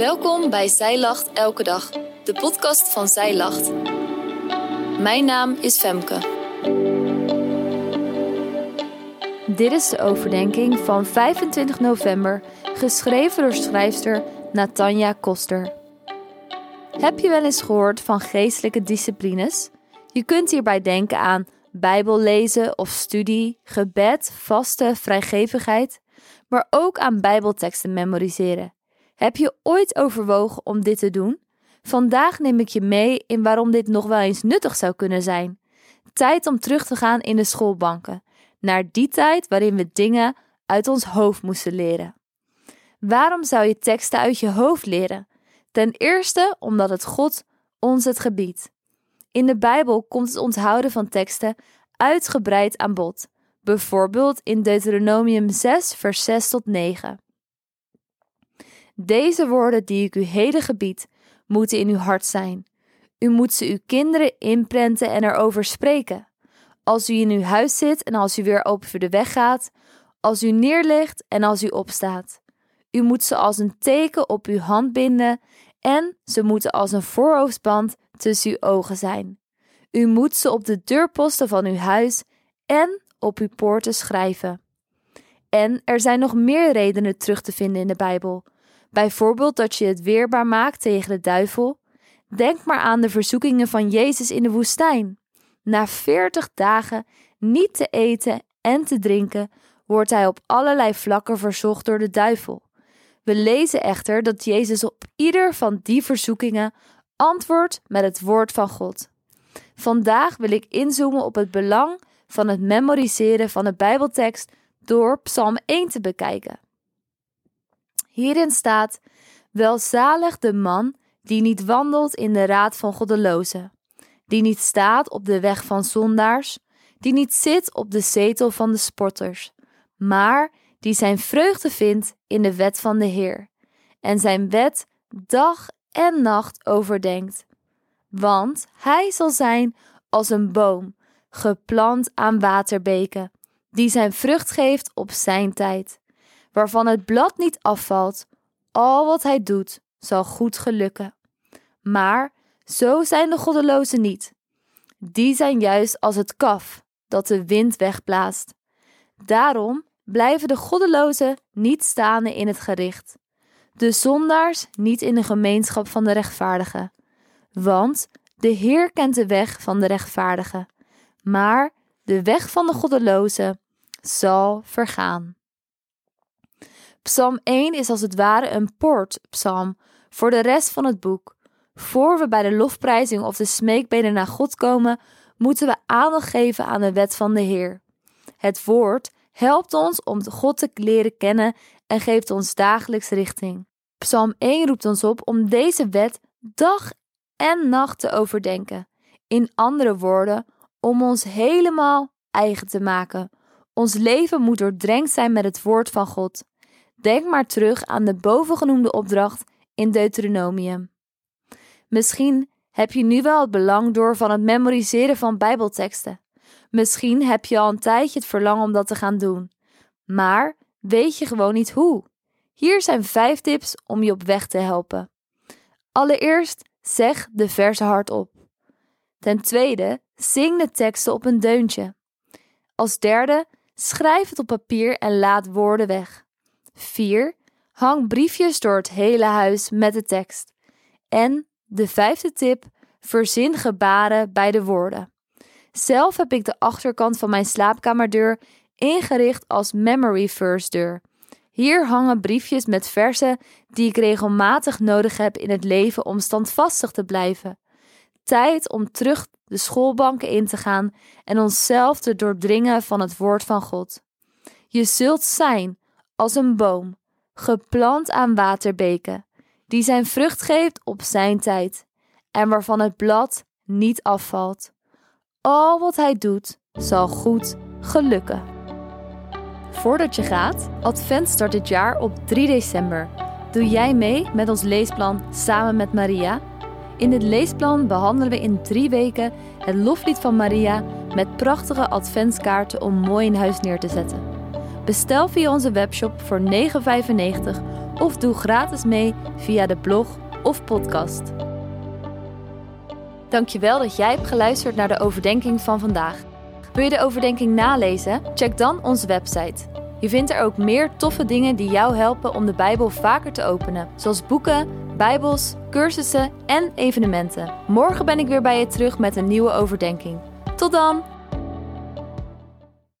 Welkom bij Zij Lacht Elke Dag, de podcast van Zij Lacht. Mijn naam is Femke. Dit is de overdenking van 25 november, geschreven door schrijfster Natanja Koster. Heb je wel eens gehoord van geestelijke disciplines? Je kunt hierbij denken aan Bijbel lezen of studie, gebed, vasten, vrijgevigheid, maar ook aan Bijbelteksten memoriseren. Heb je ooit overwogen om dit te doen? Vandaag neem ik je mee in waarom dit nog wel eens nuttig zou kunnen zijn. Tijd om terug te gaan in de schoolbanken, naar die tijd waarin we dingen uit ons hoofd moesten leren. Waarom zou je teksten uit je hoofd leren? Ten eerste omdat het God ons het gebiedt. In de Bijbel komt het onthouden van teksten uitgebreid aan bod, bijvoorbeeld in Deuteronomium 6, vers 6 tot 9. Deze woorden die ik u heden gebied, moeten in uw hart zijn. U moet ze uw kinderen inprenten en erover spreken. Als u in uw huis zit en als u weer over de weg gaat, als u neerlegt en als u opstaat. U moet ze als een teken op uw hand binden en ze moeten als een voorhoofdband tussen uw ogen zijn. U moet ze op de deurposten van uw huis en op uw poorten schrijven. En er zijn nog meer redenen terug te vinden in de Bijbel. Bijvoorbeeld dat je het weerbaar maakt tegen de duivel. Denk maar aan de verzoekingen van Jezus in de woestijn. Na veertig dagen niet te eten en te drinken, wordt hij op allerlei vlakken verzocht door de duivel. We lezen echter dat Jezus op ieder van die verzoekingen antwoordt met het woord van God. Vandaag wil ik inzoomen op het belang van het memoriseren van de Bijbeltekst door Psalm 1 te bekijken. Hierin staat: Welzalig de man die niet wandelt in de raad van goddelozen, die niet staat op de weg van zondaars, die niet zit op de zetel van de spotters, maar die zijn vreugde vindt in de wet van de Heer, en zijn wet dag en nacht overdenkt. Want hij zal zijn als een boom, geplant aan waterbeken, die zijn vrucht geeft op zijn tijd waarvan het blad niet afvalt. Al wat hij doet, zal goed gelukken. Maar zo zijn de goddelozen niet. Die zijn juist als het kaf dat de wind wegblaast. Daarom blijven de goddelozen niet staan in het gericht. De zondaars niet in de gemeenschap van de rechtvaardigen. Want de Heer kent de weg van de rechtvaardigen, maar de weg van de goddelozen zal vergaan. Psalm 1 is als het ware een poortpsalm voor de rest van het boek. Voor we bij de lofprijzing of de smeekbeden naar God komen, moeten we aandacht geven aan de wet van de Heer. Het woord helpt ons om God te leren kennen en geeft ons dagelijks richting. Psalm 1 roept ons op om deze wet dag en nacht te overdenken. In andere woorden, om ons helemaal eigen te maken. Ons leven moet doordrenkt zijn met het woord van God. Denk maar terug aan de bovengenoemde opdracht in Deuteronomium. Misschien heb je nu wel het belang door van het memoriseren van Bijbelteksten. Misschien heb je al een tijdje het verlangen om dat te gaan doen. Maar weet je gewoon niet hoe? Hier zijn vijf tips om je op weg te helpen. Allereerst zeg de verse hardop. Ten tweede, zing de teksten op een deuntje. Als derde, schrijf het op papier en laat woorden weg. 4. Hang briefjes door het hele huis met de tekst. En de vijfde tip: verzin gebaren bij de woorden. Zelf heb ik de achterkant van mijn slaapkamerdeur ingericht als memory verse deur. Hier hangen briefjes met versen die ik regelmatig nodig heb in het leven om standvastig te blijven. Tijd om terug de schoolbanken in te gaan en onszelf te doordringen van het woord van God. Je zult zijn als een boom, geplant aan waterbeken, die zijn vrucht geeft op zijn tijd en waarvan het blad niet afvalt. Al wat hij doet, zal goed gelukken. Voordat je gaat, Advent start dit jaar op 3 december. Doe jij mee met ons leesplan Samen met Maria? In dit leesplan behandelen we in drie weken het loflied van Maria met prachtige adventskaarten om mooi in huis neer te zetten. Bestel via onze webshop voor 9,95 of doe gratis mee via de blog of podcast. Dankjewel dat jij hebt geluisterd naar de overdenking van vandaag. Wil je de overdenking nalezen? Check dan onze website. Je vindt er ook meer toffe dingen die jou helpen om de Bijbel vaker te openen, zoals boeken, Bijbels, cursussen en evenementen. Morgen ben ik weer bij je terug met een nieuwe overdenking. Tot dan!